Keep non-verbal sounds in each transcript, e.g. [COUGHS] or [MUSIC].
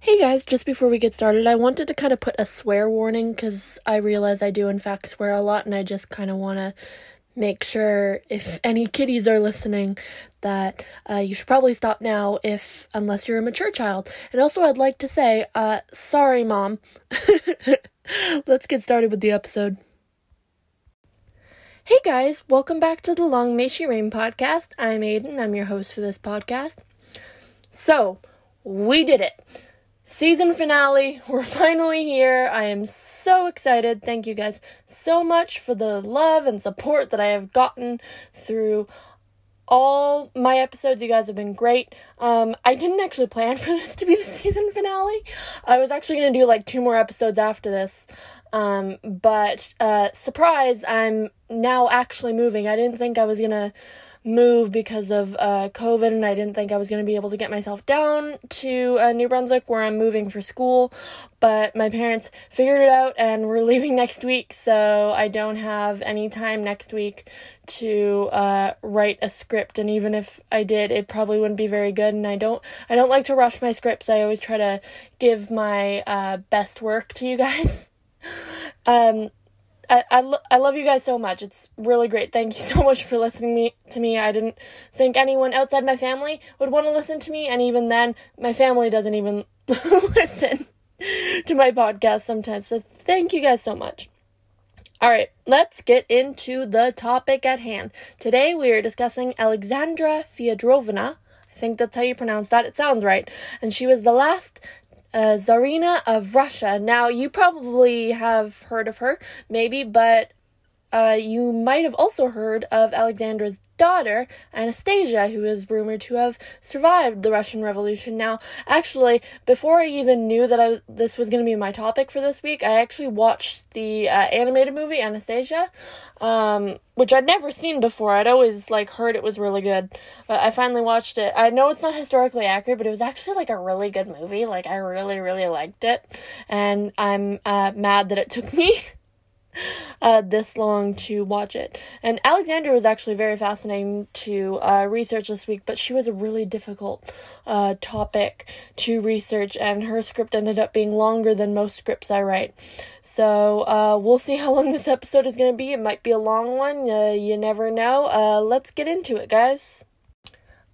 Hey guys, just before we get started, I wanted to kind of put a swear warning because I realize I do, in fact, swear a lot, and I just kind of want to make sure if any kiddies are listening that uh, you should probably stop now if unless you're a mature child. And also i'd like to say uh, sorry mom. [LAUGHS] Let's get started with the episode. Hey guys welcome back to the long may she reign podcast. I'm aiden. I'm your host for this podcast. So we did it season finale. [LAUGHS] We're finally here. I am so excited. Thank you guys so much for the love and support that I have gotten through all my episodes. You guys have been great. Um, I didn't actually plan [LAUGHS] for this to be the season finale. I was actually going to do like two more episodes after this. Um, but uh, surprise, I'm now actually moving. I didn't think I was going to move because of uh, COVID, and I didn't think I was going to be able to get myself down to uh, New Brunswick where I'm moving for school. But my parents figured it out, and we're [LAUGHS] leaving next week, so I don't have any time next week to uh, write a script. And even if I did, it probably wouldn't be very good. And I don't, I don't like to rush my scripts. I always try to give my uh, best work to you guys. [LAUGHS] um, I, I, lo- I love you guys so much. It's really great. Thank you [LAUGHS] so much for listening me to me. I didn't think anyone outside my family would want to listen to me, and even then, my family doesn't even [LAUGHS] listen to my podcast sometimes. So thank you guys so much. All right, let's get into the topic at hand. Today we are discussing Alexandra Feodorovna. I think that's how you pronounce that. It sounds right. And she was the last uh, Tsarina of Russia. Now, you probably have heard of her, maybe, but uh, you might have also heard of Alexandra's daughter, Anastasia, who is rumored to have survived the Russian Revolution. Now, actually, before I even knew that I, this was going to be my topic for this week, I actually watched the uh, animated movie Anastasia, um, which I'd never seen before. I'd always like heard it was really good, but I finally watched it. I know it's not historically accurate, but it was actually like a really good movie. Like I really, really liked it, and I'm uh, mad that it took me. [LAUGHS] uh, this long to watch it. And Alexandra was actually very fascinating to uh, research this week, but she was a really difficult uh, topic to research, and her script ended up being longer than most scripts I write. So uh, we'll see how long this episode is going to be. It might be a long one, uh, you never know. Uh, let's get into it, guys.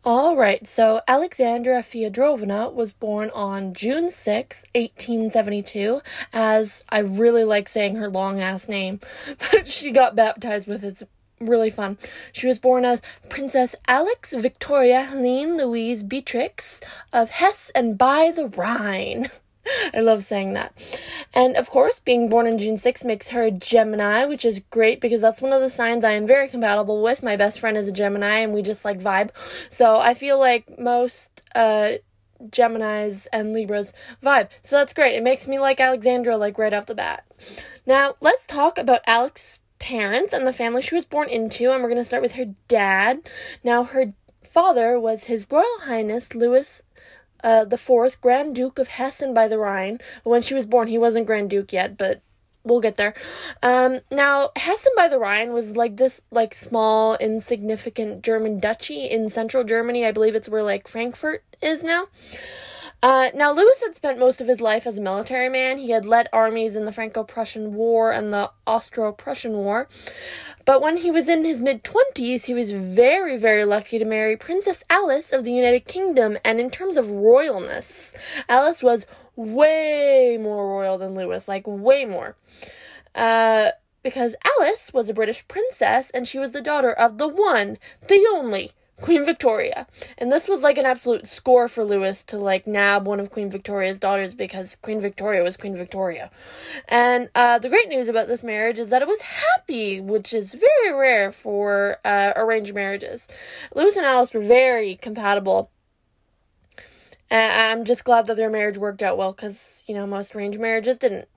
All right, so Alexandra Feodorovna was born on June 6, 1872, as I really like saying her long ass name [LAUGHS] that she got baptized with. It's really fun. She was born as Princess Alex Victoria Helene Louise Beatrix of Hesse and by the Rhine. [LAUGHS] [LAUGHS] I love saying that. And of course, being born on June 6 makes her a Gemini, which is great because that's one of the signs I am very compatible with. My best friend is a Gemini and we just like vibe. So I feel like most uh Geminis and Libras vibe. So that's great. It makes me like Alexandra like right off the bat. Now, let's talk about Alex's parents and the family she was born into, and we're going to start with her dad. Now, her father was His Royal Highness Louis uh, the fourth, Grand Duke of Hessen by the Rhine. When she was born, he wasn't Grand Duke yet, but we'll get there. Um, now, Hessen by the Rhine was like this, like small, insignificant German duchy in central Germany. I believe it's where like Frankfurt is now. Uh, now, Louis had spent most of his life as a military man. He had led armies in the Franco Prussian War and the Austro Prussian War. But when he was in his mid 20s, he was very, very lucky to marry Princess Alice of the United Kingdom. And in terms of royalness, Alice was way more royal than Louis, like way more. Uh, because Alice was a British princess and she was the daughter of the one, the only, Queen Victoria. And this was like an absolute score for Louis to like nab one of Queen Victoria's daughters because Queen Victoria was Queen Victoria. And uh, the great news about this marriage is that it was happy, which is very rare for uh, arranged marriages. Louis and Alice were very compatible. And I'm just glad that their marriage worked out well because, you know, most arranged marriages didn't.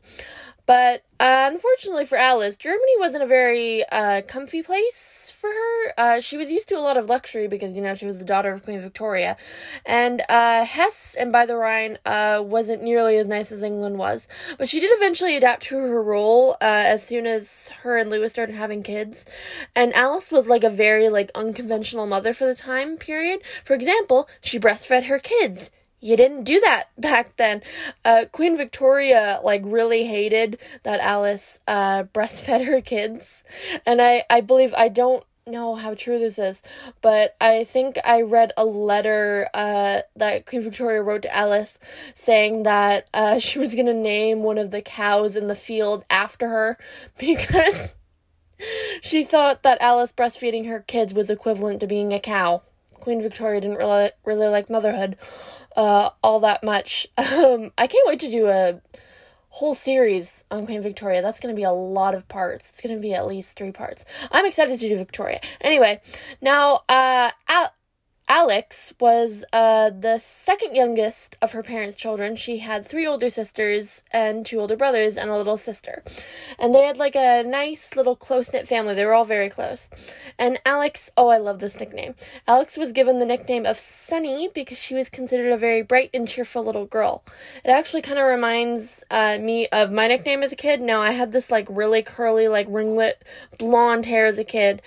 But uh, unfortunately for Alice, Germany wasn't a very uh, comfy place for her. Uh, she was used to a lot of luxury because, you know, she was the daughter of Queen Victoria. And uh, Hesse and by the Rhine uh, wasn't nearly as nice as England was. But she did eventually adapt to her role uh, as soon as her and Louis started having kids. And Alice was like a very like unconventional mother for the time period. For example, she breastfed her kids you didn't do that [LAUGHS] back then. Uh, Queen Victoria like really hated that Alice uh, [LAUGHS] breastfed her kids, and I I believe I don't know how true this is, but I think I read a letter uh, that Queen Victoria wrote to Alice saying that uh, she was gonna name one of the cows in the field after her [LAUGHS] because she thought that Alice breastfeeding her kids was equivalent to being a cow. Queen Victoria didn't really really like motherhood uh, all that much. [LAUGHS] Um, I can't wait to do a whole series on Queen Victoria. That's going to be a lot of parts. It's going to be at least three parts. I'm excited to do Victoria. Anyway, now, uh, Al- Alex was uh, the second youngest of her parents' children. She had three older sisters and two older brothers and a little sister. And they had like a nice little close knit family. They were all very close. And Alex, oh, I love this nickname. Alex was given the nickname of Sunny because she was considered a very bright and cheerful little girl. It actually kind of reminds uh, me of my nickname as a kid. Now, I had this like really curly, like ringlet blonde hair as a kid.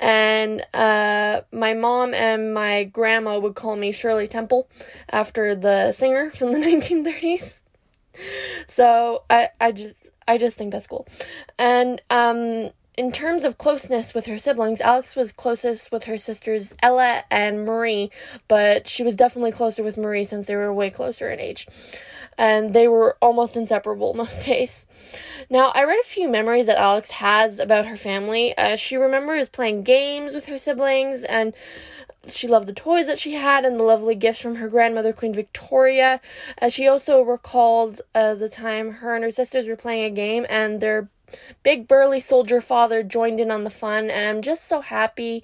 And uh, my mom and my grandma would call me Shirley Temple after the singer from the [LAUGHS] 1930s. So I I just I just think that's cool. And um in terms of closeness with her siblings, Alex was closest with her sisters Ella and Marie, but she was definitely closer with Marie since they were way closer in age. And they were almost inseparable [LAUGHS] most days. Now, I read a few memories that Alex has about her family. Uh, she remembers playing games with her siblings and she loved the toys that she had and the lovely gifts from her grandmother, Queen Victoria. Uh, she also recalled uh, the time her and her sisters were playing a game and their big burly soldier father joined in on the fun. And I'm just so happy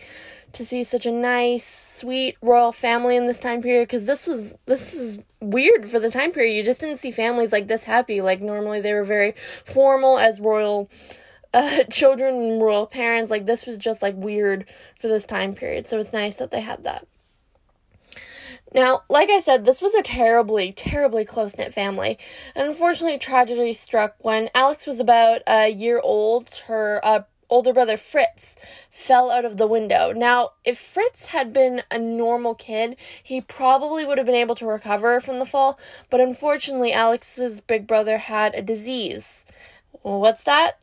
to see such a nice, sweet royal family in this time period because this was this is weird for the time period. You just didn't see families like this happy. Like normally they were very formal as royal uh, [LAUGHS] children and royal parents. Like this was just like weird for this time period. So it's nice that they had that. Now, like I said, this was a terribly, terribly close knit family. And unfortunately, tragedy struck when Alex was about a year old. Her uh, older brother Fritz fell out of the window. Now, if Fritz had been a normal kid, he probably would have been able to recover from the fall, but unfortunately, Alex's big brother had a disease. What's that?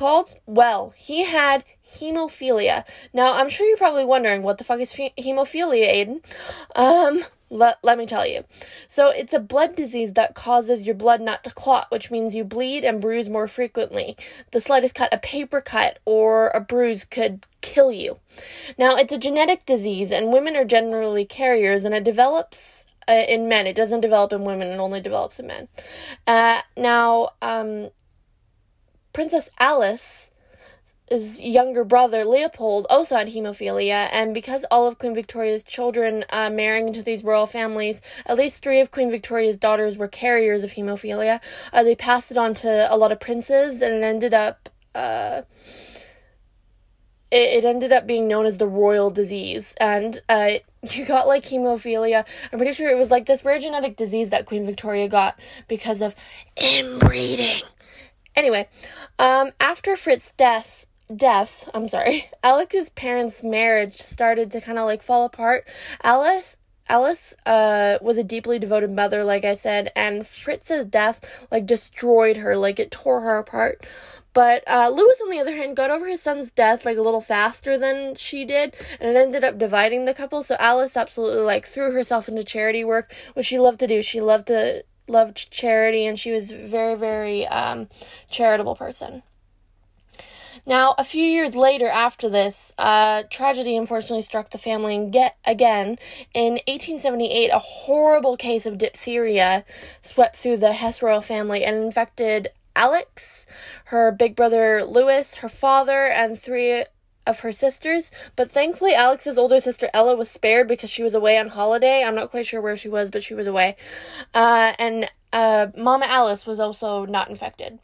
Called? Well, he had hemophilia. Now, I'm sure you're probably wondering what the fuck is hemophilia, Aiden? Um, let, let me tell you. So, it's a blood disease that causes your blood not to clot, which means you bleed and bruise more frequently. The slightest cut, a paper cut, or a bruise could kill you. Now, it's a genetic disease, and women are generally carriers, and it develops uh, in men. It doesn't develop in women, it only develops in men. Uh, now, um, Princess Alice his younger brother Leopold also had hemophilia, and because all of Queen Victoria's children uh, marrying into these royal families, at least three of Queen Victoria's daughters were carriers of hemophilia. Uh, they passed it on to a lot of princes, and it ended up. Uh, it, it ended up being known as the royal disease, and uh, [LAUGHS] you got like hemophilia. I'm pretty sure it was like this rare genetic disease that Queen Victoria got because of inbreeding. Anyway, um, after Fritz's death, death, I'm sorry, [LAUGHS] Alex's parents' marriage started to kind of like fall apart. Alice Alice uh, was a deeply devoted mother, like I said, and Fritz's death like destroyed her, like it tore her apart. But uh, Louis, on the other hand, got over his son's death like a little faster than she did, and it ended up dividing the couple. So Alice absolutely like threw herself into charity work, which she loved to do. She loved to loved charity and she was very very um, charitable person. Now a few years later after this uh, tragedy unfortunately struck the family and get again. In 1878 a horrible case of diphtheria swept through the hesse royal family and infected alex her big brother louis her father and three of her sisters, but thankfully Alex's older sister Ella was spared because she was away on holiday. I'm not quite sure where she was, but she was away. Uh, and uh, Mama Alice was also not infected.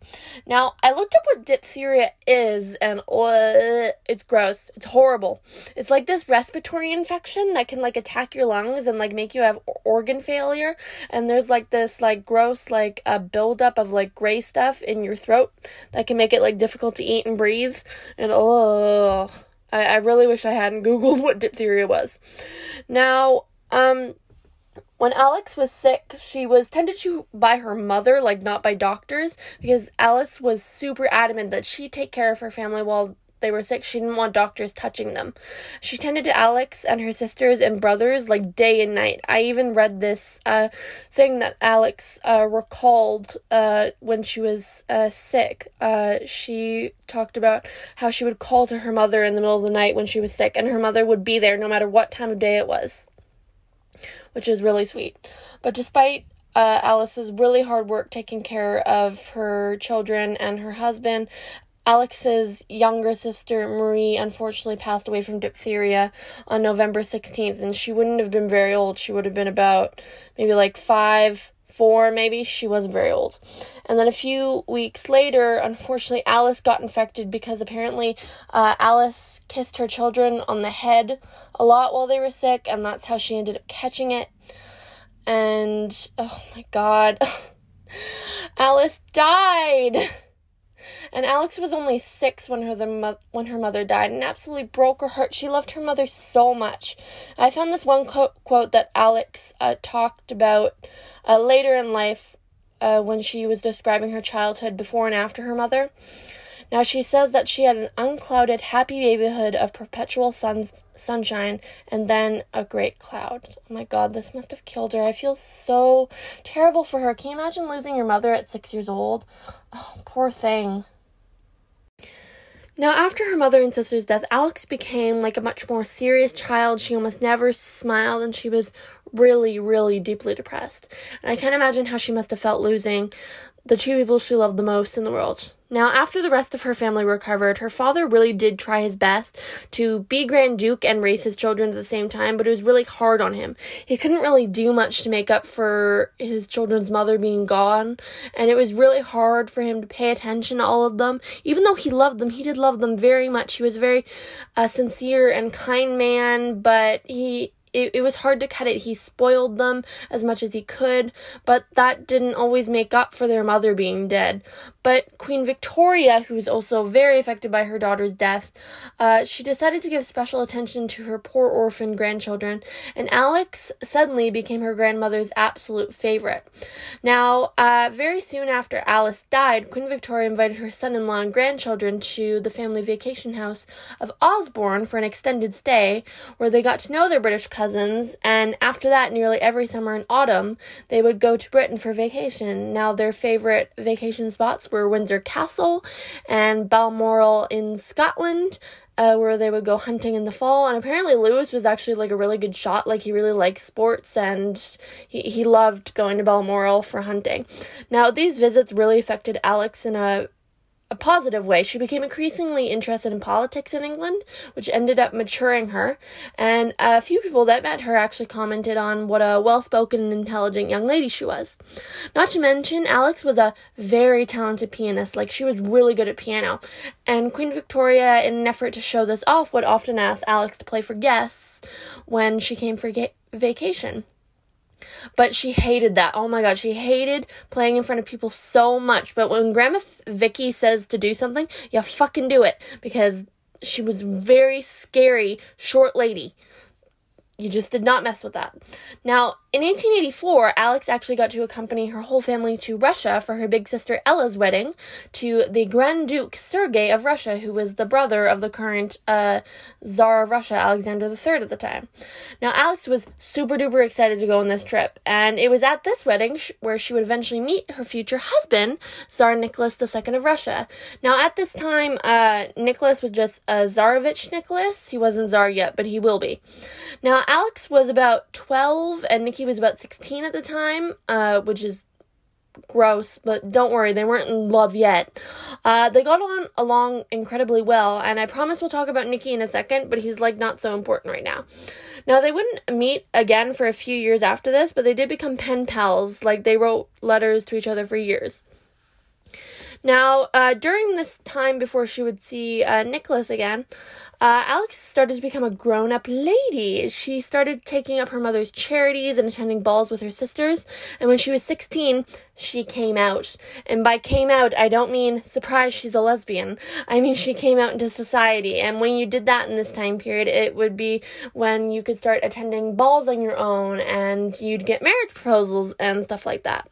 Now, I looked up what diphtheria is, and uh, it's gross. It's horrible. It's like this respiratory infection that can like attack your lungs and like make you have organ failure. And there's like this like gross like a uh, buildup of like gray stuff in your throat that can make it like difficult to eat and breathe. And oh, I, I really wish I hadn't [LAUGHS] googled what diphtheria was. Now, um when Alex was sick, she was tended to by her mother, like not by doctors, because Alice was super adamant that she take care of her family while they were sick. She didn't want doctors touching them. She tended to Alex and her sisters and brothers like day and night. I even read this uh, thing that Alex uh, recalled uh, when she was uh, sick. Uh, she talked about how she would call to her mother in the middle of the night when she was sick, and her mother would be there no matter what time of day it was which is really sweet. But despite uh, Alice's really hard work taking care of her children and her husband, Alex's younger sister Marie unfortunately passed away from diphtheria on November 16th, and she wouldn't have been very old. She would have been about maybe like five, four, maybe. She wasn't very old. And then a few weeks later, unfortunately, Alice got infected because apparently uh, Alice kissed her children on the head a lot while they were sick, and that's how she ended up catching it. And oh my god, [LAUGHS] Alice died. [LAUGHS] And Alex was only six when her the mo- when her mother died, and absolutely broke her heart. She loved her mother so much. I found this one co- quote that Alex uh, talked about uh, later in life uh, when she was describing her childhood before and after her mother. Now she says that she had an unclouded, happy babyhood of perpetual sun- sunshine and then a great cloud. Oh my god, this must have killed her. I feel so terrible for her. Can you imagine losing your mother at six years old? Oh, poor thing. Now, after her mother and sister's death, Alex became like a much more serious child. She almost never smiled and she was really, really deeply depressed. And I can't imagine how she must have felt losing the two people she loved the most in the world. Now, after the rest of her family recovered, her father really did try his best to be Grand Duke and raise his children at the same time, but it was really hard on him. He couldn't really do much to make up for his children's mother being gone, and it was really hard for him to pay attention to all of them. Even though he loved them, he did love them very much. He was a very uh, sincere and kind man, but he it, it was hard to cut it. He spoiled them as much as he could, but that didn't always make up for their mother being dead. But Queen Victoria, who was also very affected by her daughter's death, uh, she decided to give special attention to her poor orphan grandchildren, and Alex suddenly became her grandmother's absolute favorite. Now, uh, very soon after Alice died, Queen Victoria invited her son in law and grandchildren to the family vacation house of Osborne for an extended stay, where they got to know their British cousins, and after that, nearly every summer and autumn, they would go to Britain for vacation. Now, their favorite vacation spots were were Windsor Castle and Balmoral in Scotland. Uh, where they would go hunting in the fall. And apparently, Louis was actually like a really good shot. Like, he really liked sports and he, he loved going to Balmoral for hunting. Now, these visits really affected Alex in a a positive way. She became increasingly interested in politics in England, which ended up maturing her. And a few people that met her actually commented on what a well spoken and intelligent young lady she was. Not to mention, Alex was a very talented pianist. Like, she was really good at piano. And Queen Victoria, in an effort to show this off, would often ask Alex to play for guests when she came for ga- vacation. But she hated that. Oh my god, she hated playing in front of people so much. But when Grandma Vicky says to do something, you fucking do it because she was very scary short lady. You just did not mess with that. Now, in 1884, Alex actually got to accompany her whole family to Russia for her big sister Ella's wedding to the Grand Duke Sergei of Russia, who was the brother of the current uh, Tsar of Russia, Alexander III, at the time. Now, Alex was super duper excited to go on this trip, and it was at this wedding sh- where she would eventually meet her future husband, Tsar Nicholas II of Russia. Now, at this time, uh, Nicholas was just a Tsarevich Nicholas. He wasn't Tsar yet, but he will be. Now, Alex was about 12 and Nikki was about 16 at the time, uh, which is gross, but don't worry, they weren't in love yet. Uh, they got on along incredibly well, and I promise we'll talk about Nikki in a second, but he's like not so important right now. Now, they wouldn't meet again for a few years after this, but they did become pen pals, like they wrote letters to each other for years. Now, uh, during this time before she would see uh, Nicholas again, uh, Alex started to become a grown up lady. She started taking up her mother's charities and attending balls with her sisters. And when she was 16, she came out. And by came out, I don't mean surprise she's a lesbian. I mean she came out into society. And when you did that in this time period, it would be when you could start attending balls on your own and you'd get marriage proposals and stuff like that.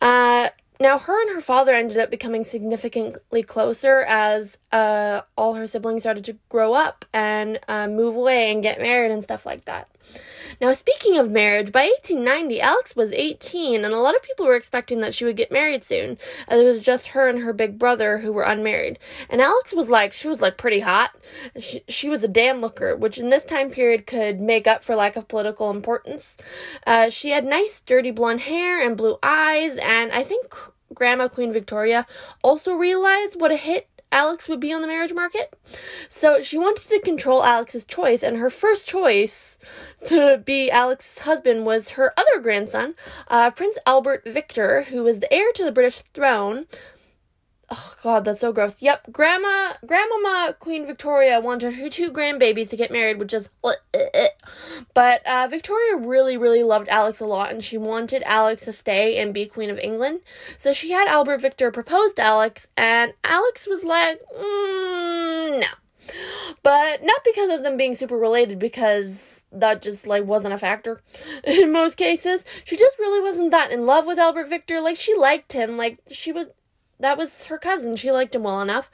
Uh, now, her and her father ended up becoming significantly closer as uh, all her siblings started to grow up and uh, move away and get married and stuff like that. Now, speaking of marriage, by 1890, Alex was 18, and a lot of people were expecting that she would get married soon, as it was just her and her big brother who were unmarried. And Alex was like, she was like pretty hot. She, she was a damn looker, which in this time period could make up for lack of political importance. Uh, she had nice, dirty blonde hair and blue eyes, and I think Grandma Queen Victoria also realized what a hit Alex would be on the marriage market. So she wanted to control Alex's choice, and her first choice to be Alex's husband was her other grandson, uh, Prince Albert Victor, who was the heir to the British throne Oh god, that's so gross. Yep, grandma, grandmama Queen Victoria wanted her two grandbabies to get married, which is, but uh, Victoria really, really loved Alex a lot, and she wanted Alex to stay and be Queen of England. So she had Albert Victor propose to Alex, and Alex was like, mm, no. But not because of them being super related, because that just like wasn't a factor [LAUGHS] in most cases. She just really wasn't that in love with Albert Victor. Like she liked him, like she was that was her cousin. She liked him well enough.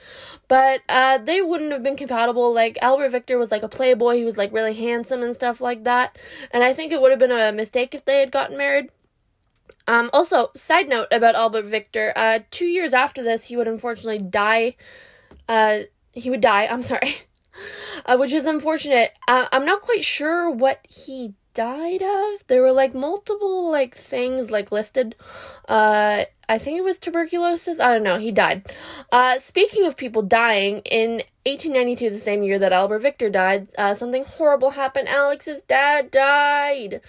But uh, they wouldn't have been compatible. Like, Albert Victor was like a playboy. He was like really handsome and stuff like that. And I think it would have been a mistake if they had gotten married. Um, also, side note about Albert Victor. Uh, two years after this, he would unfortunately die. Uh, he would die. I'm sorry. [LAUGHS] Uh, which is unfortunate. Uh, I'm not quite sure what he died of. There were like multiple like things like listed. Uh I think it was tuberculosis. I don't know. He died. Uh, speaking of people dying, in 1892, the same year that Albert Victor died, uh, something horrible happened. Alex's dad died.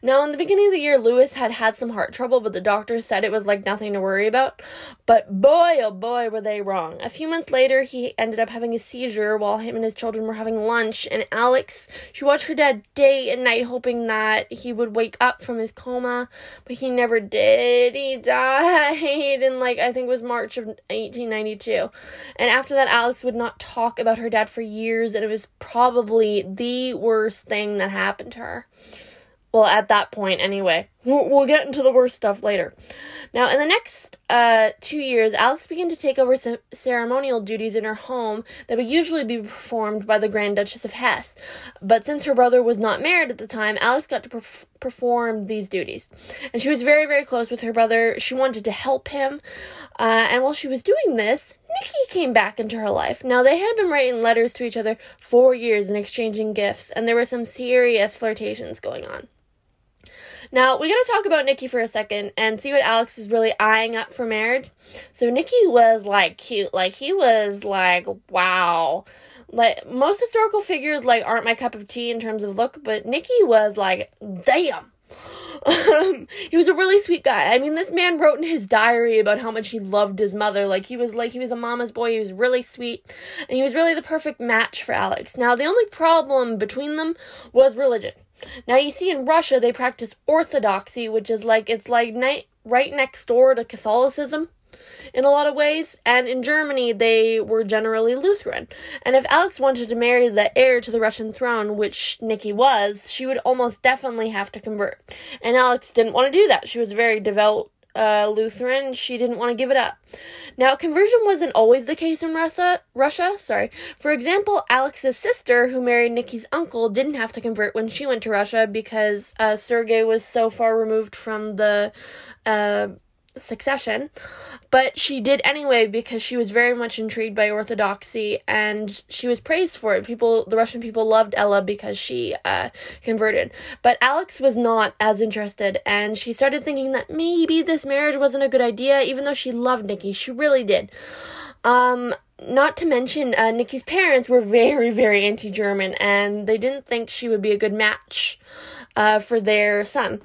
Now, in the beginning of the year, Louis had had some heart trouble, but the doctor said it was like nothing to worry about. But boy, oh boy, were they wrong. A few months later, he ended up having a seizure while him and his children were having lunch, and Alex, she watched her dad day and night, hoping that he would wake up from his coma, but he never did. He died [LAUGHS] in like, I think it was March of 1892. And after that, Alex would not talk about her dad for years, and it was probably the worst thing that happened to her. Well, at that point, anyway. We'll, get into the worst stuff later. Now, in the next uh, two years, Alex began to take over some ceremonial duties in her home that would usually be performed by the Grand Duchess of Hesse. But since her brother was not married at the time, Alex got to perf- perform these duties. And she was very, very close with her brother. She wanted to help him. Uh, and while she was doing this, Nikki came back into her life. Now, they had been writing letters to each other for years and exchanging gifts, and there were some serious flirtations going on. Now, we gotta talk about Nikki for a second and see what Alex is really eyeing up for marriage. So, Nikki was like cute. Like, he was like, wow. Like, most historical figures, like, aren't my cup of tea in terms of look, but Nikki was like, damn. Um, [LAUGHS] he was a really sweet guy. I mean, this man wrote in his diary about how much he loved his mother. Like, he was like, he was a mama's boy. He was really sweet. And he was really the perfect match for Alex. Now, the only problem between them was religion. Now, you see, in Russia, they practice Orthodoxy, which is like, it's like ni- right next door to Catholicism in a lot of ways. And in Germany, they were generally Lutheran. And if Alex wanted to marry the heir to the Russian throne, which Nikki was, she would almost definitely have to convert. And Alex didn't want to do that. She was very devout uh, Lutheran. She didn't want to give it up. Now, conversion wasn't always the case in Russia. Russia, sorry. For example, Alex's sister, who married Nikki's uncle, didn't have to convert when she went to Russia because uh, Sergei was so far removed from the uh, succession, but she did anyway because she was very much intrigued by orthodoxy and she was praised for it. People, the Russian people loved Ella because she uh, converted. But Alex was not as interested and she started thinking that maybe this marriage wasn't a good idea, even though she loved Nikki. She really did. Um, not to mention, uh, Nikki's parents were very, very anti German and they didn't think she would be a good match uh, for their son.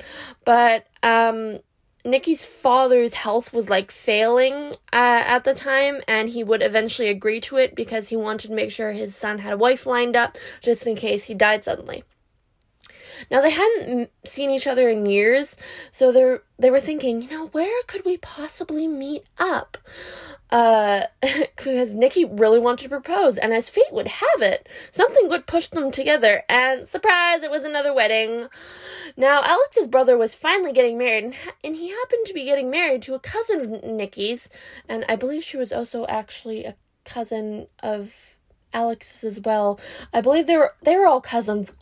But um, Nikki's father's health was like failing uh, at the time, and he would eventually agree to it because he wanted to make sure his son had a wife lined up just in case he died suddenly. Now they hadn't seen each other in years, so they they were thinking, you know, where could we possibly meet up? Uh, [LAUGHS] because Nikki really wanted to propose, and as fate would have it, something would push them together. And surprise, it was another wedding. Now Alex's brother was finally getting married, and, ha- and he happened to be getting married to a cousin of Nikki's, and I believe she was also actually a cousin of Alex's as well. I believe they were they were all cousins.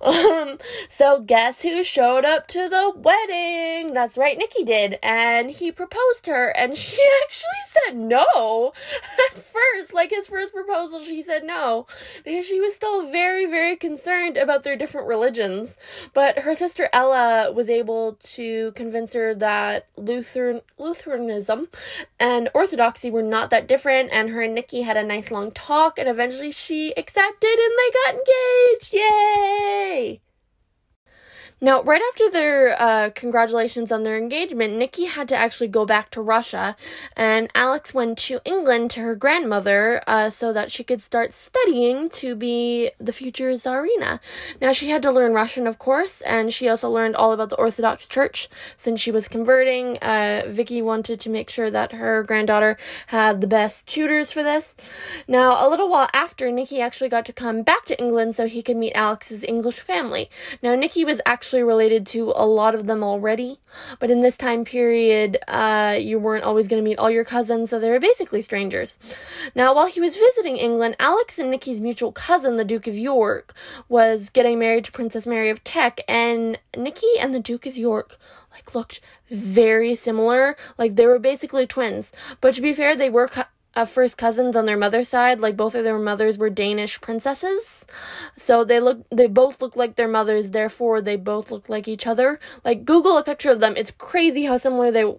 Um, [LAUGHS] so guess who showed up to the wedding? That's right, Nikki did, and he proposed to her, and [LAUGHS] she actually said no [LAUGHS] at first. Like his first proposal, she said no because she was still very, very concerned about their different religions. But her sister Ella was able to convince her that Lutheran Lutheranism and Orthodoxy were not that different, and her and Nikki had a nice long talk, and eventually she accepted, and they got engaged. Yay! Yay! Now, right after their uh, congratulations on their engagement, Nikki had to actually go back to Russia, and Alex went to England to her grandmother uh, so that she could start studying to be the future Tsarina. Now, she had to learn Russian, of course, and she also learned all about the Orthodox Church since she was converting. Uh, Vicky wanted to make sure that her granddaughter had the best tutors for this. Now, a little while after, Nikki actually got to come back to England so he could meet Alex's English family. Now, Nikki was actually actually related to a lot of them already, but in this time period, uh, you weren't always going to meet all your cousins, so they were basically strangers. Now, while he was visiting England, Alex and Nikki's mutual cousin, the Duke of York, was getting married to Princess Mary of Teck, and Nikki and the Duke of York like looked very similar. Like they were basically twins. But to be fair, they were uh, first cousins on their mother's side. Like both of their mothers were Danish princesses, so they look they both look like their mothers. Therefore, they both look like each other. Like Google a picture of them. It's crazy how similar they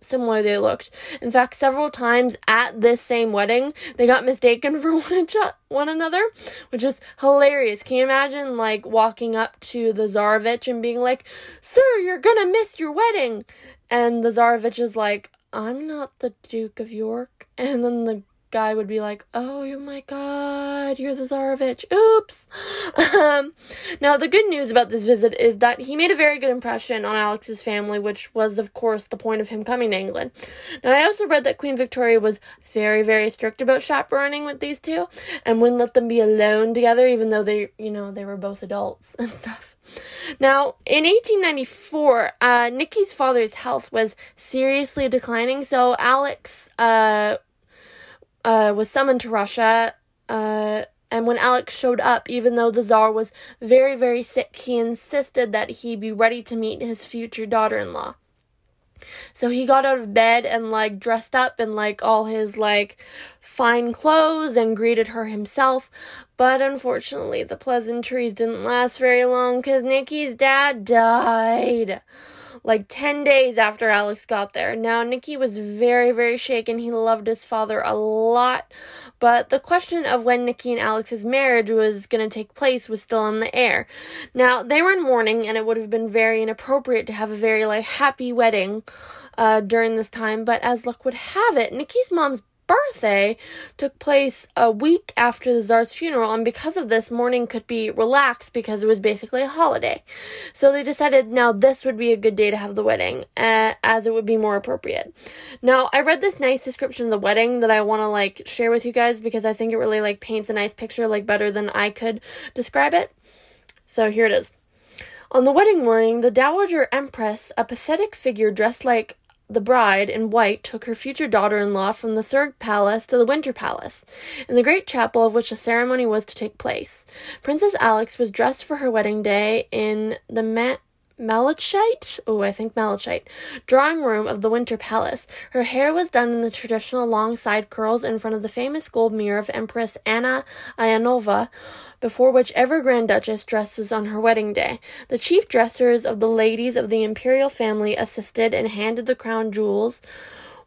similar they looked. In fact, several times at this same wedding, they got mistaken [LAUGHS] for one, one another, which is hilarious. Can you imagine, like, walking up to the Tsarevich and being like, Sir, you're gonna miss your wedding? And the Tsarevich is like, I'm not the Duke of York. And then the guy would be like, Oh my god, you're the Tsarevich. Oops. [LAUGHS] Um, now, the good news about this visit is that he made a very good impression on Alex's family, which was, of course, the point of him coming to England. Now, I also read that Queen Victoria was very, very strict about chaperoning with these two and wouldn't let them be alone together, even though they, you know, they were both adults [LAUGHS] and stuff. Now, in 1894, uh, Nikki's father's health was seriously declining, so Alex uh, uh, was summoned to Russia. Uh, and when Alex showed up, even though the Tsar was very, very sick, he insisted that he be ready to meet his future daughter in law. So he got out of bed and like dressed up in like all his like fine clothes and greeted her himself. But unfortunately, the pleasantries didn't last very long because Nikki's dad died like 10 days after Alex got there. Now, Nikki was very, very shaken. He loved his father a lot, but the question of when Nikki and Alex's marriage was going to take place was still in the air. Now, they were in mourning, and it would have been very inappropriate to have a very, like, happy wedding uh, during this time, but as luck would have it, Nikki's mom's birthday took place a week after the Tsar's funeral, and because of this, mourning could be relaxed because it was basically a holiday. So they decided now this would be a good day to have the wedding, uh, as it would be more appropriate. Now, I read this nice description of the wedding that I want to like share with you guys because I think it really like paints a nice picture, like better than I could describe it. So here it is. On the wedding morning, the Dowager Empress, a pathetic figure dressed like the bride, in white, took her future daughter in law from the Surg Palace to the Winter Palace, in the great chapel of which the ceremony was to take place. Princess Alex was dressed for her wedding day in the ma- Malachite, oh, I think Malachite, drawing room of the Winter Palace. Her hair was done in the traditional long side curls in front of the famous gold mirror of Empress Anna Ioannovna, before which every Grand Duchess dresses on her wedding day. The chief dressers of the ladies of the imperial family assisted and handed the crown jewels,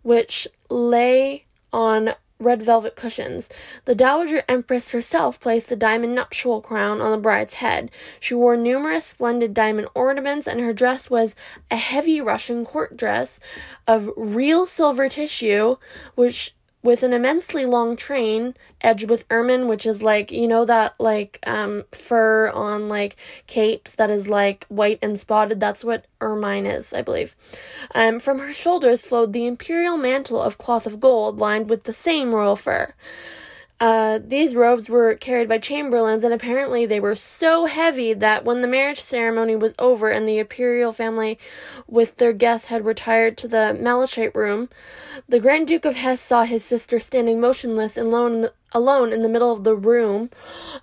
which lay on red velvet cushions. The Dowager Empress herself placed the diamond nuptial crown on the bride's head. She wore numerous splendid diamond ornaments, and her dress was a heavy Russian court dress of real silver tissue, which with an immensely long train edged with ermine which is like you know that like um fur on like capes that is like white and spotted? That's what ermine is i believe. Um from her shoulders flowed the imperial mantle of cloth of gold lined with the same royal fur uh, these robes were carried by chamberlains, and apparently they were so heavy that when the marriage ceremony was over and the imperial family with their guests had retired to the Malachite room, the Grand Duke of Hesse saw his sister standing motionless and alone in the, alone in the middle of the room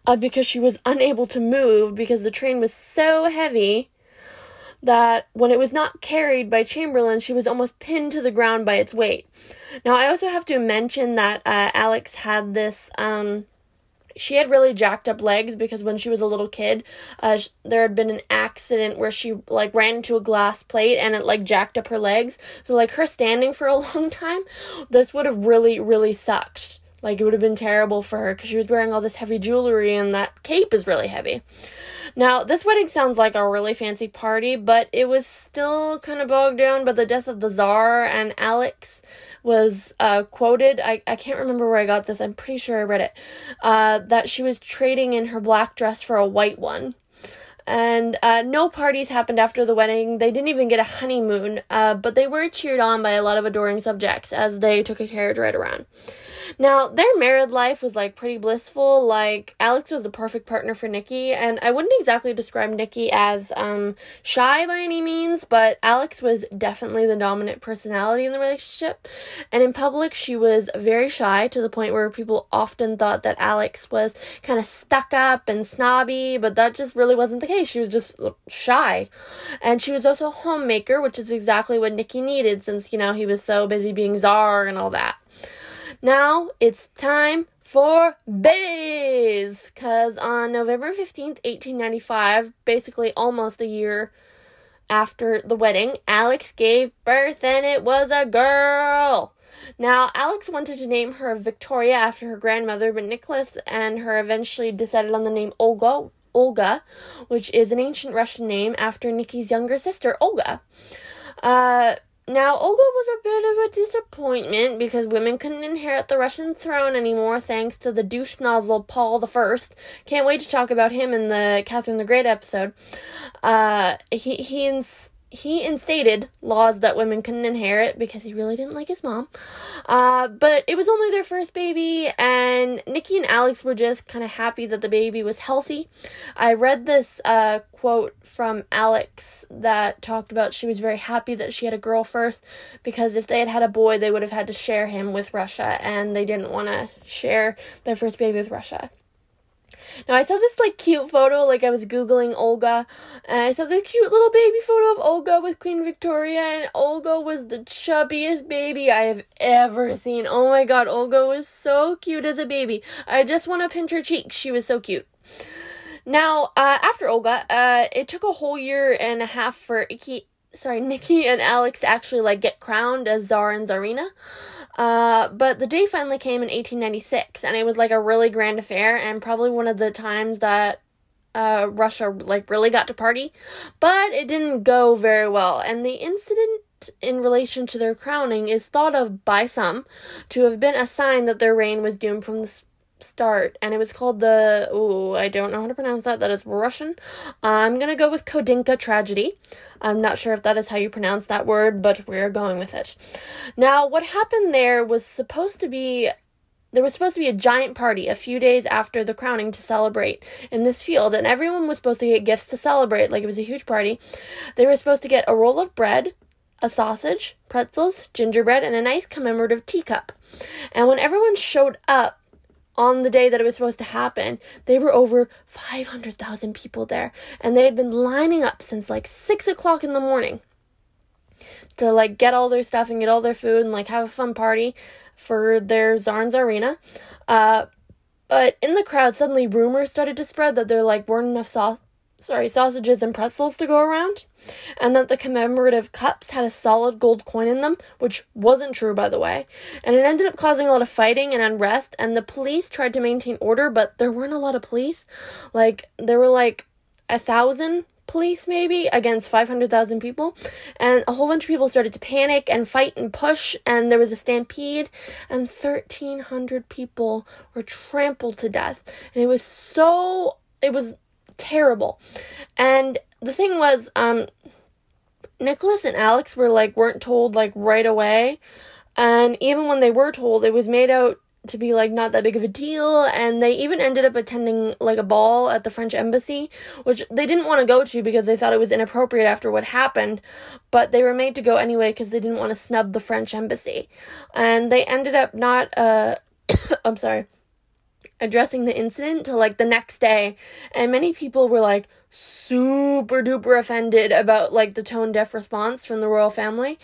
uh, because she was unable to move because the train was so heavy that when it was not carried by Chamberlain, she was almost pinned to the ground by its weight. Now, I also have to mention that uh, Alex had this. Um, she had really jacked up legs because when she was a little kid, uh, sh- there had been an accident where she like ran into a glass plate and it like jacked up her legs. So like her standing for a [LAUGHS] long time, this would have really really sucked. Like it would have been terrible for her because she was wearing all this heavy jewelry and that cape is really heavy. Now, this wedding sounds like a really fancy party, but it was still kind of bogged down by the death of the Tsar, and Alex was uh, quoted. I, I can't remember where I got this, I'm pretty sure I read it. Uh, that she was trading in her black dress for a white one. And uh, no parties happened after the wedding. They didn't even get a honeymoon, uh, but they were cheered on by a lot of adoring subjects as they took a carriage ride around. Now, their married life was like pretty blissful. Like, Alex was the perfect partner for Nikki, and I wouldn't exactly describe Nikki as um, shy by any means, but Alex was definitely the dominant personality in the relationship. And in public, she was very shy to the point where people often thought that Alex was kind of stuck up and snobby, but that just really wasn't the case. She was just shy. And she was also a homemaker, which is exactly what Nikki needed since, you know, he was so busy being czar and all that. Now it's time for babies! Because on November 15th, 1895, basically almost a year after the wedding, Alex gave birth and it was a girl. Now, Alex wanted to name her Victoria after her grandmother, but Nicholas and her eventually decided on the name Olga, Olga, which is an ancient Russian name after Nikki's younger sister, Olga. Uh, now, Olga was a bit of a disappointment because women couldn't inherit the Russian throne anymore thanks to the douche nozzle Paul I. Can't wait to talk about him in the Catherine the Great episode. Uh, he, he ins- he instated laws that women couldn't inherit because he really didn't like his mom. Uh, but it was only their first baby, and Nikki and Alex were just kind of happy that the baby was healthy. I read this uh, quote from Alex that talked about she was very happy that she had a girl first because if they had had a boy, they would have had to share him with Russia, and they didn't want to share their first baby with Russia. Now I saw this like cute photo, like I was googling Olga, and I saw this cute little baby photo of Olga with Queen Victoria, and Olga was the chubbiest baby I have ever seen. Oh my god, Olga was so cute as a baby. I just want to pinch her cheeks. She was so cute. Now, uh, after Olga, uh, it took a whole year and a half for sorry, Nikki and Alex actually like get crowned as Tsar and Tsarina. Uh, but the day finally came in 1896, and it was like a really grand affair, and probably one of the times that uh, Russia like really got to party. But it didn't go very well, and the incident in relation to their crowning is thought of by some to have been a sign that their reign was doomed from the start, and it was called the. Oh, I don't know how to pronounce that. That is Russian. I'm gonna go with Khodynka tragedy. I'm not sure if that is how you pronounce that word, but we're going with it. Now, what happened there was supposed to be there was supposed to be a giant party a few days after the crowning to celebrate in this field, and everyone was supposed to get gifts to celebrate. Like it was a huge party. They were supposed to get a roll of bread, a sausage, pretzels, gingerbread, and a nice commemorative teacup. And when everyone showed up, on the day that it was supposed to happen, there were over 500,000 people there. And they had been lining up since like 6 o'clock in the morning to like get all their stuff and get all their food and like have a fun party for their Tsar and Tsarina. Uh, but in the crowd, suddenly rumors started to spread that there like weren't enough sau- sorry, sausages and pretzels to go around, and that the commemorative cups had a solid gold coin in them, which wasn't true, by the way. And it ended up causing a lot of fighting and unrest, and the police tried to maintain order, but there weren't a lot of police. Like, there were like a thousand police maybe against 500,000 people and a whole bunch of people started to panic and fight and push and there was a stampede and 1300 people were trampled to death and it was so it was terrible. And the thing was, um, Nicholas and Alex were like weren't told like right away. And even when they were told, it was made out to be like not that big of a deal and they even ended up attending like a ball at the French embassy which they didn't want to go to because they thought it was inappropriate after what happened but they were made to go anyway because they didn't want to snub the French embassy and they ended up not uh [COUGHS] I'm sorry addressing the incident till like the next day. And many people were like super duper offended about like the tone deaf response from the royal family.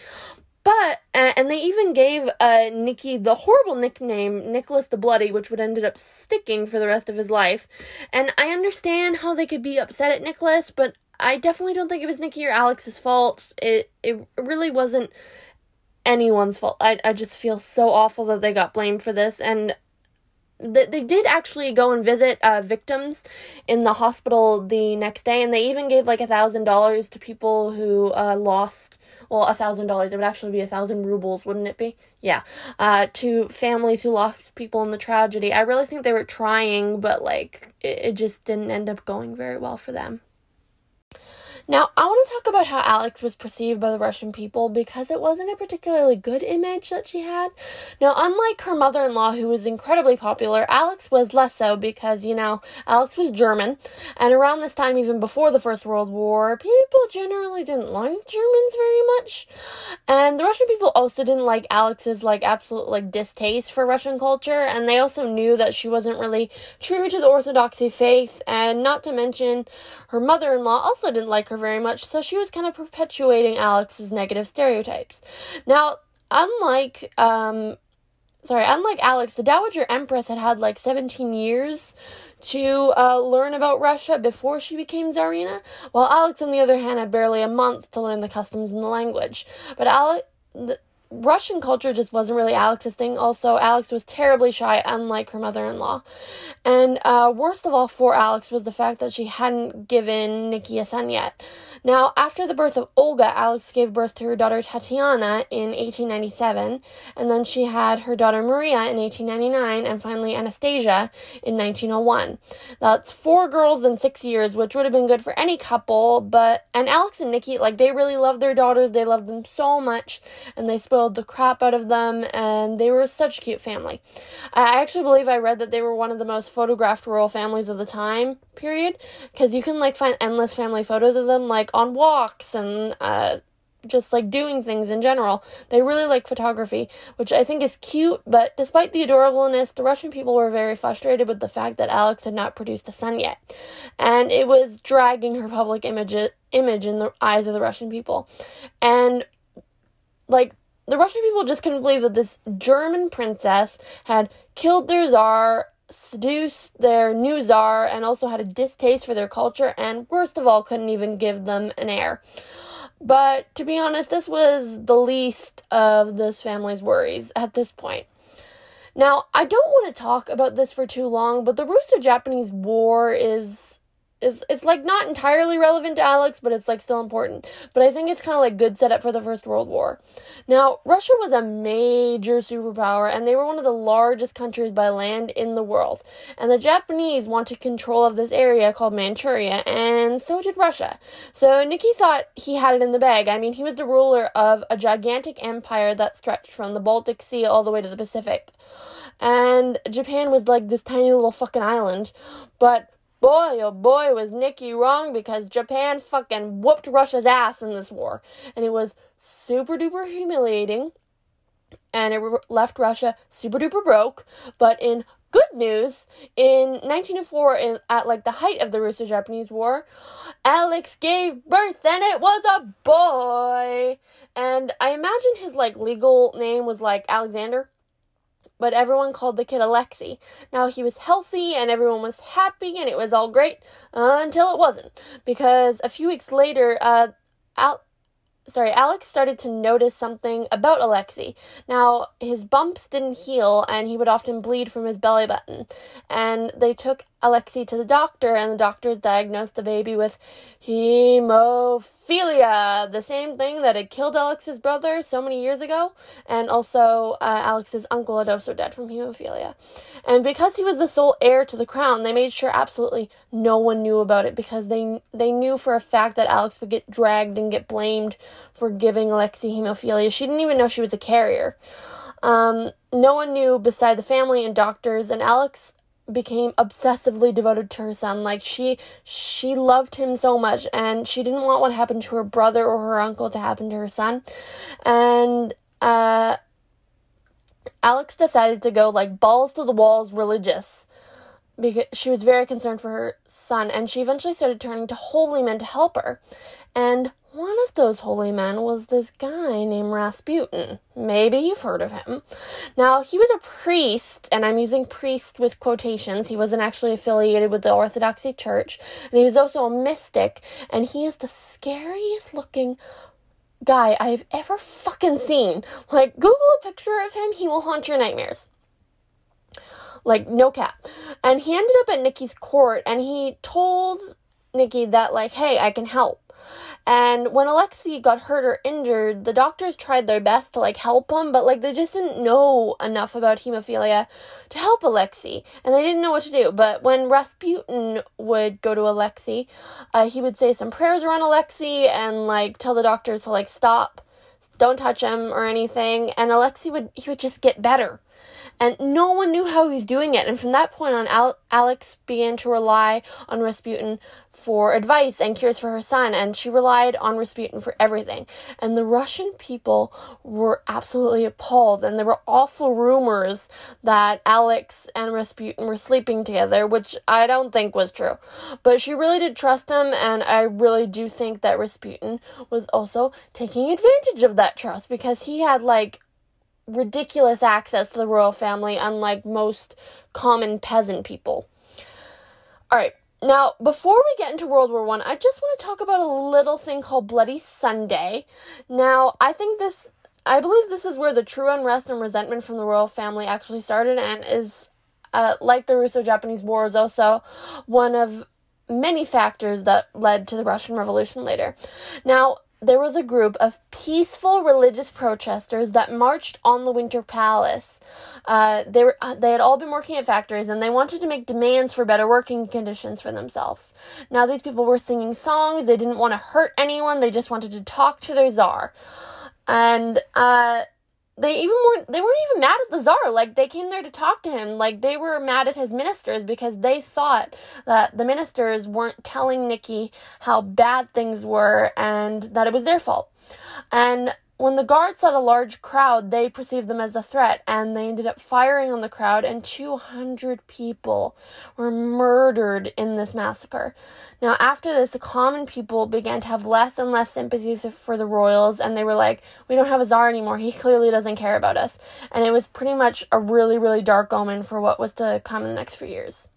But and they even gave uh Nicky the horrible nickname Nicholas the Bloody which would ended up sticking for the rest of his life. And I understand how they could be upset at Nicholas but I definitely don't think it was Nicky or Alex's fault. It it really wasn't anyone's fault. I I just feel so awful that they got blamed for this. And they, they did actually go and visit uh, victims in the hospital the next day and they even gave like a thousand dollars to people who uh, lost well a thousand dollars it would actually be a thousand rubles wouldn't it be? Yeah. Uh, to families who lost people in the tragedy. I really think they were trying but like it, it just didn't end up going very well for them now, I want to talk about how Alex was perceived by the Russian people because it wasn't a particularly good image that she had. Now, unlike her mother in law, who was incredibly popular, Alex was less so because, you know, Alex was German, and around this time, even before the First World War, people generally didn't like Germans very much. And the Russian people also didn't like Alex's, like, absolute, like, distaste for Russian culture, and they also knew that she wasn't really true to the Orthodoxy faith, and not to mention, her mother in law also didn't like her very much, so she was kind of perpetuating Alex's negative stereotypes. Now, unlike um sorry, unlike Alex, the Dowager Empress had had like 17 years to uh, learn about Russia before she became Tsarina, while Alex, on the other hand, had barely a month to learn the customs and the language. But Alex, Russian culture just wasn't really Alex's thing. Also, Alex was terribly shy, unlike her mother in law. And uh, worst of all for Alex was the fact that she hadn't given Nikki a son yet. Now, after the birth of Olga, Alex gave birth to her daughter Tatiana in 1897, and then she had her daughter Maria in 1899, and finally Anastasia in 1901. That's four girls in six years, which would have been good for any couple, but, and Alex and Nikki, like, they really loved their daughters, they loved them so much, and they spoke spoiled the crap out of them, and they were such a cute family. I actually believe I read that they were one of the most photographed royal families of the time period, because you can like find endless family photos of them, like on walks and uh, just like doing things in general. They really like photography, which I think is cute, but despite the adorableness, the Russian people were very frustrated with the fact that Alex had not produced a son yet. And it was dragging her public image image in the eyes of the Russian people. And like the Russian people just couldn't believe that this German princess had killed their czar, seduced their new czar, and also had a distaste for their culture, and worst of all, couldn't even give them an heir. But to be honest, this was the least of this family's worries at this point. Now, I don't want to talk about this for too long, but the Russo Japanese War is is it's like not entirely relevant to Alex, but it's like still important. But I think it's kind of like good setup for the First World War. Now, Russia was a major superpower and they were one of the largest countries by land in the world. And the Japanese wanted control of this area called Manchuria, and so did Russia. So Nicky thought he had it in the bag. I mean, he was the ruler of a gigantic empire that stretched from the Baltic Sea all the way to the Pacific. And Japan was like this tiny little fucking island. But Boy, oh boy, was Nikki wrong because Japan fucking whooped Russia's ass in this war. And it was super duper humiliating. And it left Russia super duper broke. But in good news, in 1904, in, at like the height of the Russo Japanese War, Alex gave birth and it was a boy. And I imagine his like legal name was like Alexander but everyone called the kid Alexei. Now he was healthy and everyone was happy and it was all great uh, until it wasn't. Because a few weeks later, uh, Al- sorry, Alex started to notice something about Alexei. Now, his bumps didn't heal and he would often bleed from his belly button. And they took Alexei to the doctor, and the doctors diagnosed the baby with hemophilia, the same thing that had killed Alex's brother so many years ago. And also, uh, Alex's uncle had also died from hemophilia. And because he was the sole heir to the crown, they made sure absolutely no one knew about it because they they knew for a fact that Alex would get dragged and get blamed for giving Alexei hemophilia. She didn't even know she was a carrier. Um, no one knew beside the family and doctors, and Alex became obsessively devoted to her son like she she loved him so much and she didn't want what happened to her brother or her uncle to happen to her son and uh Alex decided to go like balls to the walls religious because she was very concerned for her son and she eventually started turning to holy men to help her and one of those holy men was this guy named Rasputin. Maybe you've heard of him. Now, he was a priest, and I'm using priest with quotations. He wasn't actually affiliated with the Orthodoxy Church, and he was also a mystic, and he is the scariest looking guy I've ever fucking seen. Like, Google a picture of him, he will haunt your nightmares. Like, no cap. And he ended up at Nikki's court, and he told Nikki that, like, hey, I can help and when Alexei got hurt or injured, the doctors tried their best to like help him, but like they just didn't know enough about hemophilia to help Alexei, and they didn't know what to do. But when Rasputin would go to Alexei, uh, he would say some prayers around Alexei and like tell the doctors to like stop, don't touch him or anything, and Alexei would he would just get better and no one knew how he was doing it. And from that point on, Al- Alex began to rely on Rasputin for advice and cures for her son, and she relied on Rasputin for everything. And the Russian people were absolutely appalled, and there were awful rumors that Alex and Rasputin were sleeping together, which I don't think was true. But she really did trust him, and I really do think that Rasputin was also taking advantage of that trust because he had like ridiculous access to the royal family, unlike most common peasant people. All right. Now, before we get into World War One, I, I just want to talk about a little thing called Bloody Sunday. Now, I think this, I believe this is where the true unrest and resentment from the royal family actually started, and is, uh, like the Russo-Japanese War, is also one of many factors that led to the Russian Revolution later. Now, there was a group of peaceful religious protesters that marched on the Winter Palace. Uh, they were uh, they had all been working at factories and they wanted to make demands for better working conditions for themselves. Now these people were singing songs. They didn't want to hurt anyone. They just wanted to talk to their czar, and uh, they even weren't they weren't even mad at the czar like they came there to talk to him. Like they were mad at his ministers because they thought that the ministers weren't telling nikki how bad things were and that it was their fault. And when the guards saw the large crowd, they perceived them as a threat and they ended up firing on the crowd, and 200 people were murdered in this massacre. Now, after this, the common people began to have less and less sympathy for the royals, and they were like, We don't have a czar anymore. He clearly doesn't care about us. And it was pretty much a really, really dark omen for what was to come in the next few years.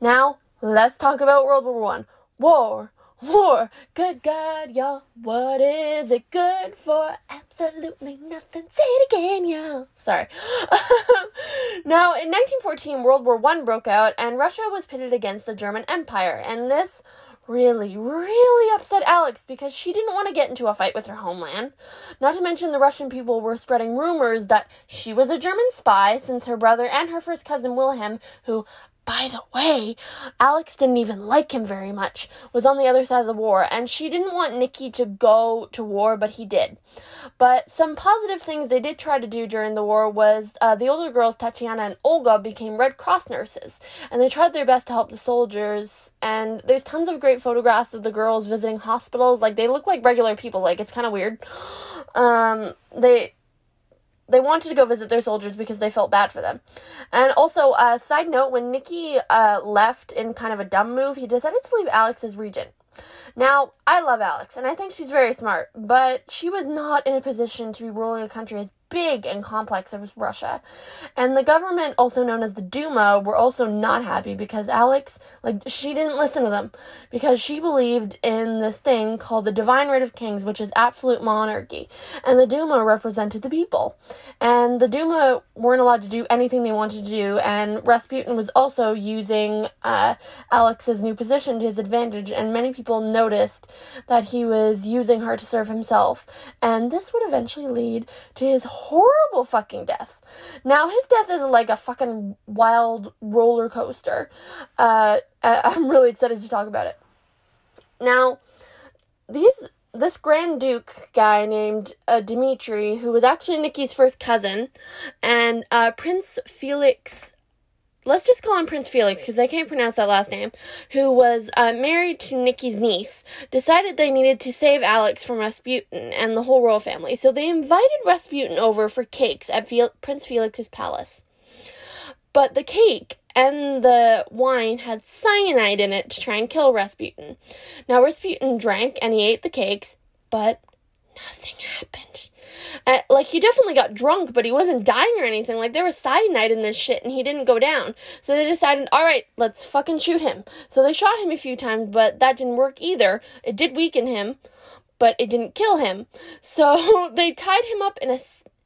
Now, let's talk about World War One. War war. Good God, y'all, what is it good for? Absolutely nothing. Say it again, y'all. Sorry. [LAUGHS] now, in 1914, World War One broke out, and Russia was pitted against the German Empire, and this really, really upset Alex because she didn't want to get into a fight with her homeland. Not to mention, the Russian people were spreading rumors that she was a German spy since her brother and her first cousin Wilhelm, who by the way, Alex didn't even like him very much, was on the other side of the war, and she didn't want Nikki to go to war, but he did. But some positive things they did try to do during the war was uh, the older girls, Tatiana and Olga, became Red Cross nurses, and they tried their best to help the soldiers. And there's tons of great photographs of the girls visiting hospitals. Like, they look like regular people, like, it's kind of weird. Um, they they wanted to go visit their soldiers because they felt bad for them. And also, uh, side note, when Nikki uh, left in kind of a dumb move, he decided to leave Alex as regent. Now, I love Alex, and I think she's very smart, but she was not in a position to be ruling a country as big and complex as Russia. And the government, also known as the Duma, were also not happy because Alex, like, she didn't listen to them because she believed in this thing called the divine right of kings, which is absolute monarchy. And the Duma represented the people. And the Duma weren't allowed to do anything they wanted to do, and Rasputin was also using uh, Alex's new position to his advantage, and many people noticed that he was using her to serve himself. And this would eventually lead to his horrible fucking death. Now, his death is like a fucking wild roller coaster. Uh, [LAUGHS] I'm really excited to talk about it. Now, these this Grand Duke guy named uh, Dmitri, who was actually Nikki's first cousin, and uh, Prince Felix let's just call him Prince Felix because I can't pronounce that last name, who was uh, married to Nikki's niece, decided they needed to save Alex from Rasputin and the whole royal family. So they invited Rasputin over for cakes at Prince Felix's palace. But the cake and the wine had cyanide in it to try and kill Rasputin. Now, Rasputin drank and he ate the cakes, but nothing happened. Uh, like he definitely got drunk, but he wasn't dying or anything. Like there was cyanide in this shit, and he didn't go down. So they decided, all right, let's fucking shoot him. So they shot him a few times, but that didn't work either. It did weaken him, but it didn't kill him. So [LAUGHS] they tied him up in a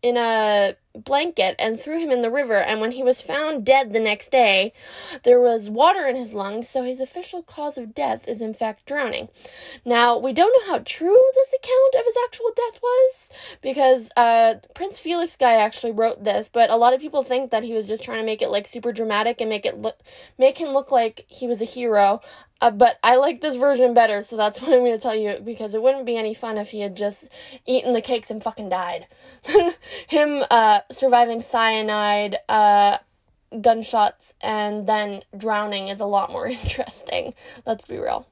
in a blanket and threw him in the river. And when he was found dead the next day, there was water in his lungs, so his official cause of death is in fact drowning. Now, we don't know how true this account of his actual death was because uh, Prince Felix guy actually wrote this, but a lot of people think that he was just trying to make it like super dramatic and make it look make him look like he was a hero. Uh, but I like this version better, so that's [LAUGHS] what I'm going to tell you because it wouldn't be any fun if he had just eaten the cakes and fucking died. [LAUGHS] Him uh, surviving cyanide, uh, gunshots, and then drowning is a lot more [LAUGHS] interesting. Let's be real.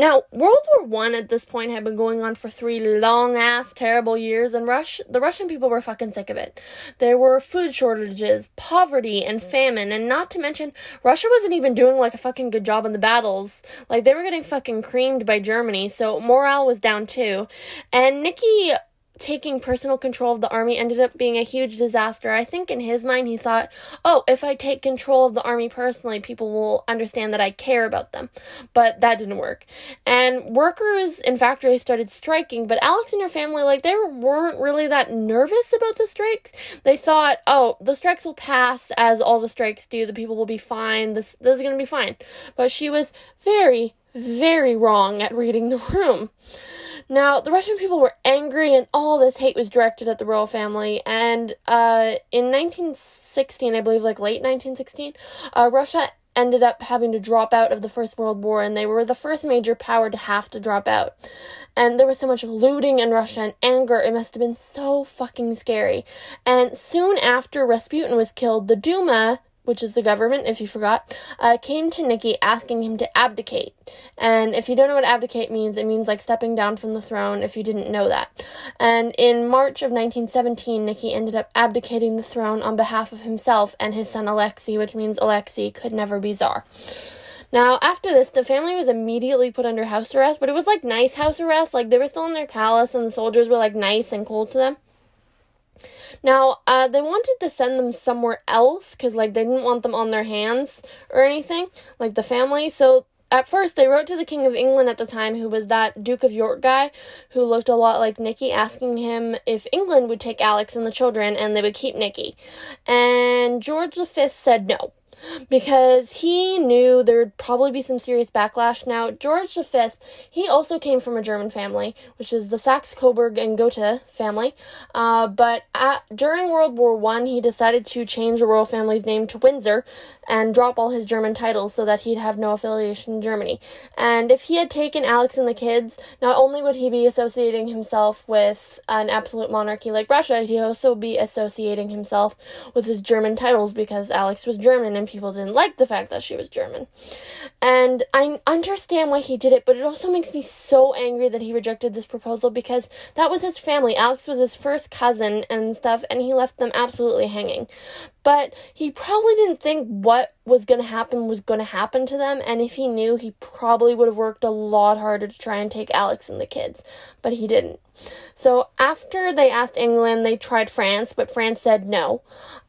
Now, World War One at this point had been going on for three long ass terrible years, and Rush the Russian people were fucking sick of it. There were food shortages, poverty, and famine, and not to mention Russia wasn't even doing like a fucking good job in the battles. Like they were getting fucking creamed by Germany, so morale was down too. And Nikki taking personal control of the army ended up being a huge disaster. I think in his mind he thought, oh, if I take control of the army personally, people will understand that I care about them. But that didn't work. And workers in factories started striking, but Alex and her family, like, they weren't really that nervous about the strikes. They thought, oh, the strikes will pass as all the strikes do. The people will be fine. This, this is to be fine. But she was very, very wrong at reading the room. Now, the Russian people were angry, and all this hate was directed at the royal family. And uh, in 1916, I believe, like late 1916, uh, Russia ended up having to drop out of the First World War, and they were the first major power to have to drop out. And there was so much looting in Russia and anger, it must have been so fucking scary. And soon after Rasputin was killed, the Duma which is the government, if you forgot, uh, came to Nikki asking him to abdicate. And if you don't know what abdicate means, it means like stepping down from the throne if you didn't know that. And in March of 1917, Nikki ended up abdicating the throne on behalf of himself and his son Alexei, which means Alexei could never be czar. Now, after this, the family was immediately put under house arrest, but it was like nice house arrest. Like they were still in their palace and the soldiers were like nice and cool to them. Now, uh, they wanted to send them somewhere else because, like, they didn't want them on their hands or anything, like the family. So, at first, they wrote to the King of England at the time, who was that Duke of York guy who looked a lot like Nikki, asking him if England would take Alex and the children and they would keep Nikki. And George V said no because he knew there would probably be some serious backlash. Now, George V, he also came from a German family, which is the Saxe Coburg and Gotha family. Uh, but at, during World War One, he decided to change the royal family's name to Windsor and drop all his German titles so that he'd have no affiliation in Germany. And if he had taken Alex and the kids, not only would he be associating himself with an absolute monarchy like Russia, he'd also be associating himself with his German titles because Alex was German and people didn't like the fact that she was German. And I understand why he did it, but it also makes me so angry that he rejected this proposal because that was his family. Alex was his first cousin and stuff, and he left them absolutely hanging. but he probably didn't think what was going to happen was going to happen to them. And if he knew, he probably would have worked a lot harder to try and take Alex and the kids, but he didn't. So after they asked England, they tried France, but France said no.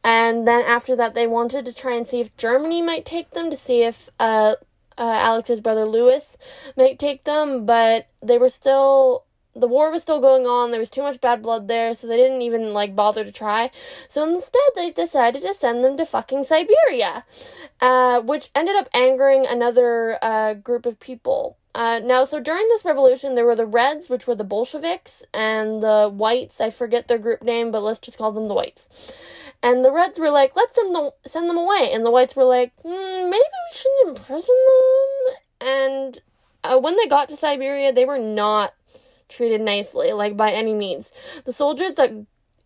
And then after that, they wanted to try and see if Germany might take them to see if uh, uh, Alex's brother Louis might take them, but they were still the war was still going on. There was too much bad blood there, so they didn't even like bother to try. So instead, they decided to send them to fucking Siberia, uh, which ended up angering another uh, group of people. Uh, now, so during this revolution, there were the Reds, which were the Bolsheviks, and the Whites. I forget their group name, but let's just call them the Whites. And the Reds were like, let's send them, send them away. And the Whites were like, mm, maybe we shouldn't imprison them. And uh, when they got to Siberia, they were not treated nicely, like by any means. The soldiers that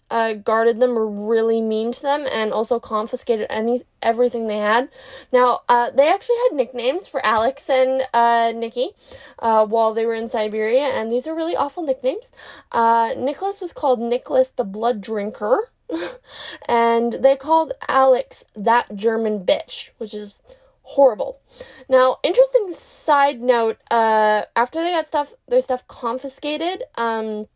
uh, guarded them were really mean to them and also confiscated any everything they had. Now, uh, they actually had nicknames for Alex and uh, Nikki uh, while they were in Siberia, and these are really awful nicknames. Uh, Nicholas was called Nicholas the Blood Drinker, [LAUGHS] and they called Alex that German bitch, which is horrible. Now, interesting side note, uh, after they got stuff their stuff confiscated, um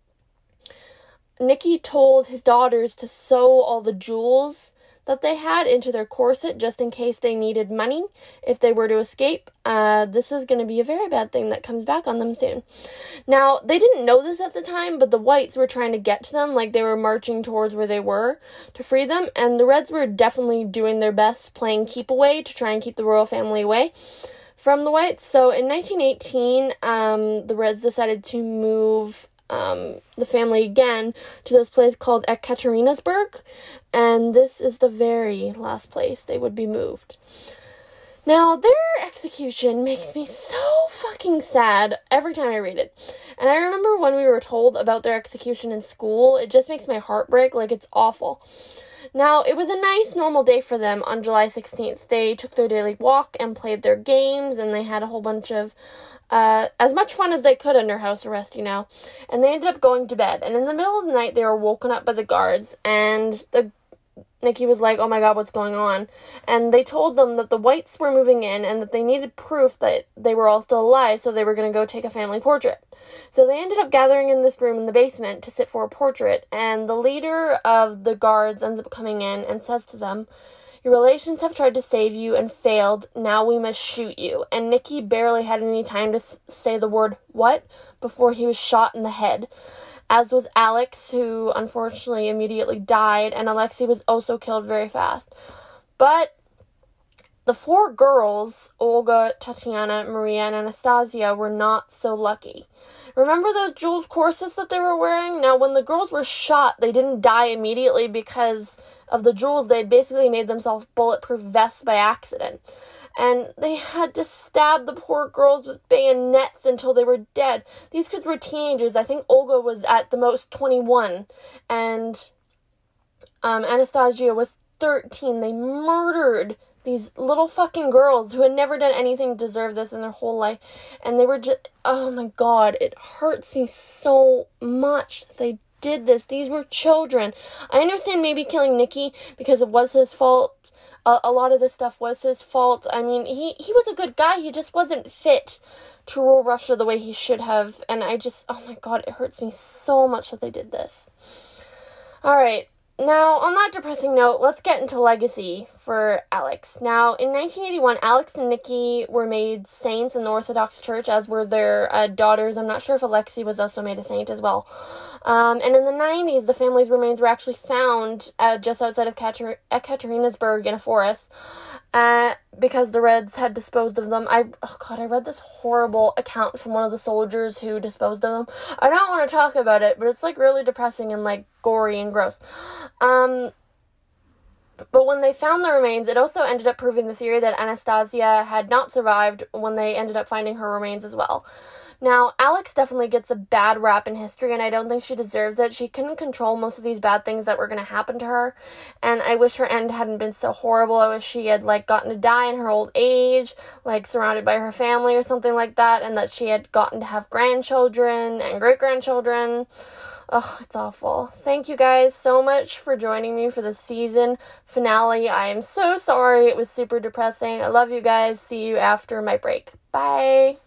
Nikki told his daughters to sew all the jewels that they had into their corset just in case they needed money if they were to escape. Uh, this is going to be a very bad thing that comes back on them soon. Now, they didn't know this at the time, but the whites were trying to get to them, like they were marching towards where they were to free them, and the reds were definitely doing their best playing keep away to try and keep the royal family away from the whites. So in 1918, um, the Reds decided to move um, the family again to this place called Ekaterinburg, and this is the very last place they would be moved. Now, their execution makes me so fucking sad every time I read it. And I remember when we were told about their execution in school, it just makes my heart break, like it's awful. Now, it was a nice, normal day for them on July 16th. They took their daily walk and played their games, and they had a whole bunch of uh, as much fun as they could under house arrest, you know. And they ended up going to bed. And in the middle of the night, they were woken up by the guards, and the Nikki was like, "Oh my God, what's going on?" And they told them that the whites were moving in and that they needed proof that they were all still alive, so they were going to go take a family portrait. So they ended up gathering in this room in the basement to sit for a portrait. And the leader of the guards ends up coming in and says to them, your relations have tried to save you and failed. Now we must shoot you. And Nikki barely had any time to say the word what before he was shot in the head. As was Alex, who unfortunately immediately died, and Alexei was also killed very fast. But the four girls, Olga, Tatiana, Maria, and Anastasia, were not so lucky. Remember those jeweled corsets that they were wearing? Now, when the girls were shot, they didn't die immediately because of the jewels, they basically made themselves bulletproof vests by accident. And they had to stab the poor girls with bayonets until they were dead. These kids were teenagers. I think Olga was at the most 21. And um, Anastasia was 13. They murdered these little fucking girls who had never done anything to deserve this in their whole life. And they were just, oh my god, it hurts me so much they did this. These were children. I understand maybe killing Nikki because it was his fault. Uh, a lot of this stuff was his fault. I mean, he, he was a good guy. He just wasn't fit to rule Russia the way he should have. And I just, oh my god, it hurts me so much that they did this. Alright, now, on that depressing note, let's get into legacy for Alex. Now, in 1981, Alex and Nikki were made saints in the Orthodox Church, as were their uh, daughters. I'm not sure if Alexei was also made a saint as well. Um, and in the 90s, the family's remains were actually found uh, just outside of Kater- Ekaterinburg in a forest uh, because the Reds had disposed of them. I oh god, I read this horrible account from one of the soldiers who disposed of them. I don't want to talk about it, but it's like really depressing and like gory and gross. Um, but when they found the remains, it also ended up proving the theory that Anastasia had not survived when they ended up finding her remains as well. Now, Alex definitely gets a bad rap in history, and I don't think she deserves it. She couldn't control most of these bad things that were going to happen to her, and I wish her end hadn't been so horrible. I wish she had, like, gotten to die in her old age, like, surrounded by her family or something like that, and that she had gotten to have grandchildren and great grandchildren. Ugh, it's awful. Thank you guys so much for joining me for the season finale. I am so sorry. It was super depressing. I love you guys. See you after my break. Bye.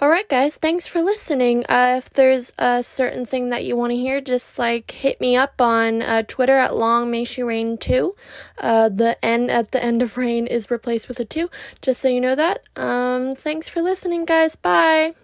Alright, guys, thanks for listening. Uh, if there's a certain thing that you want to hear, just like hit me up on uh, Twitter at Long May She Rain 2. Uh, the N at the end of rain is replaced with a 2, just so you know that. Um, thanks for listening, guys. Bye.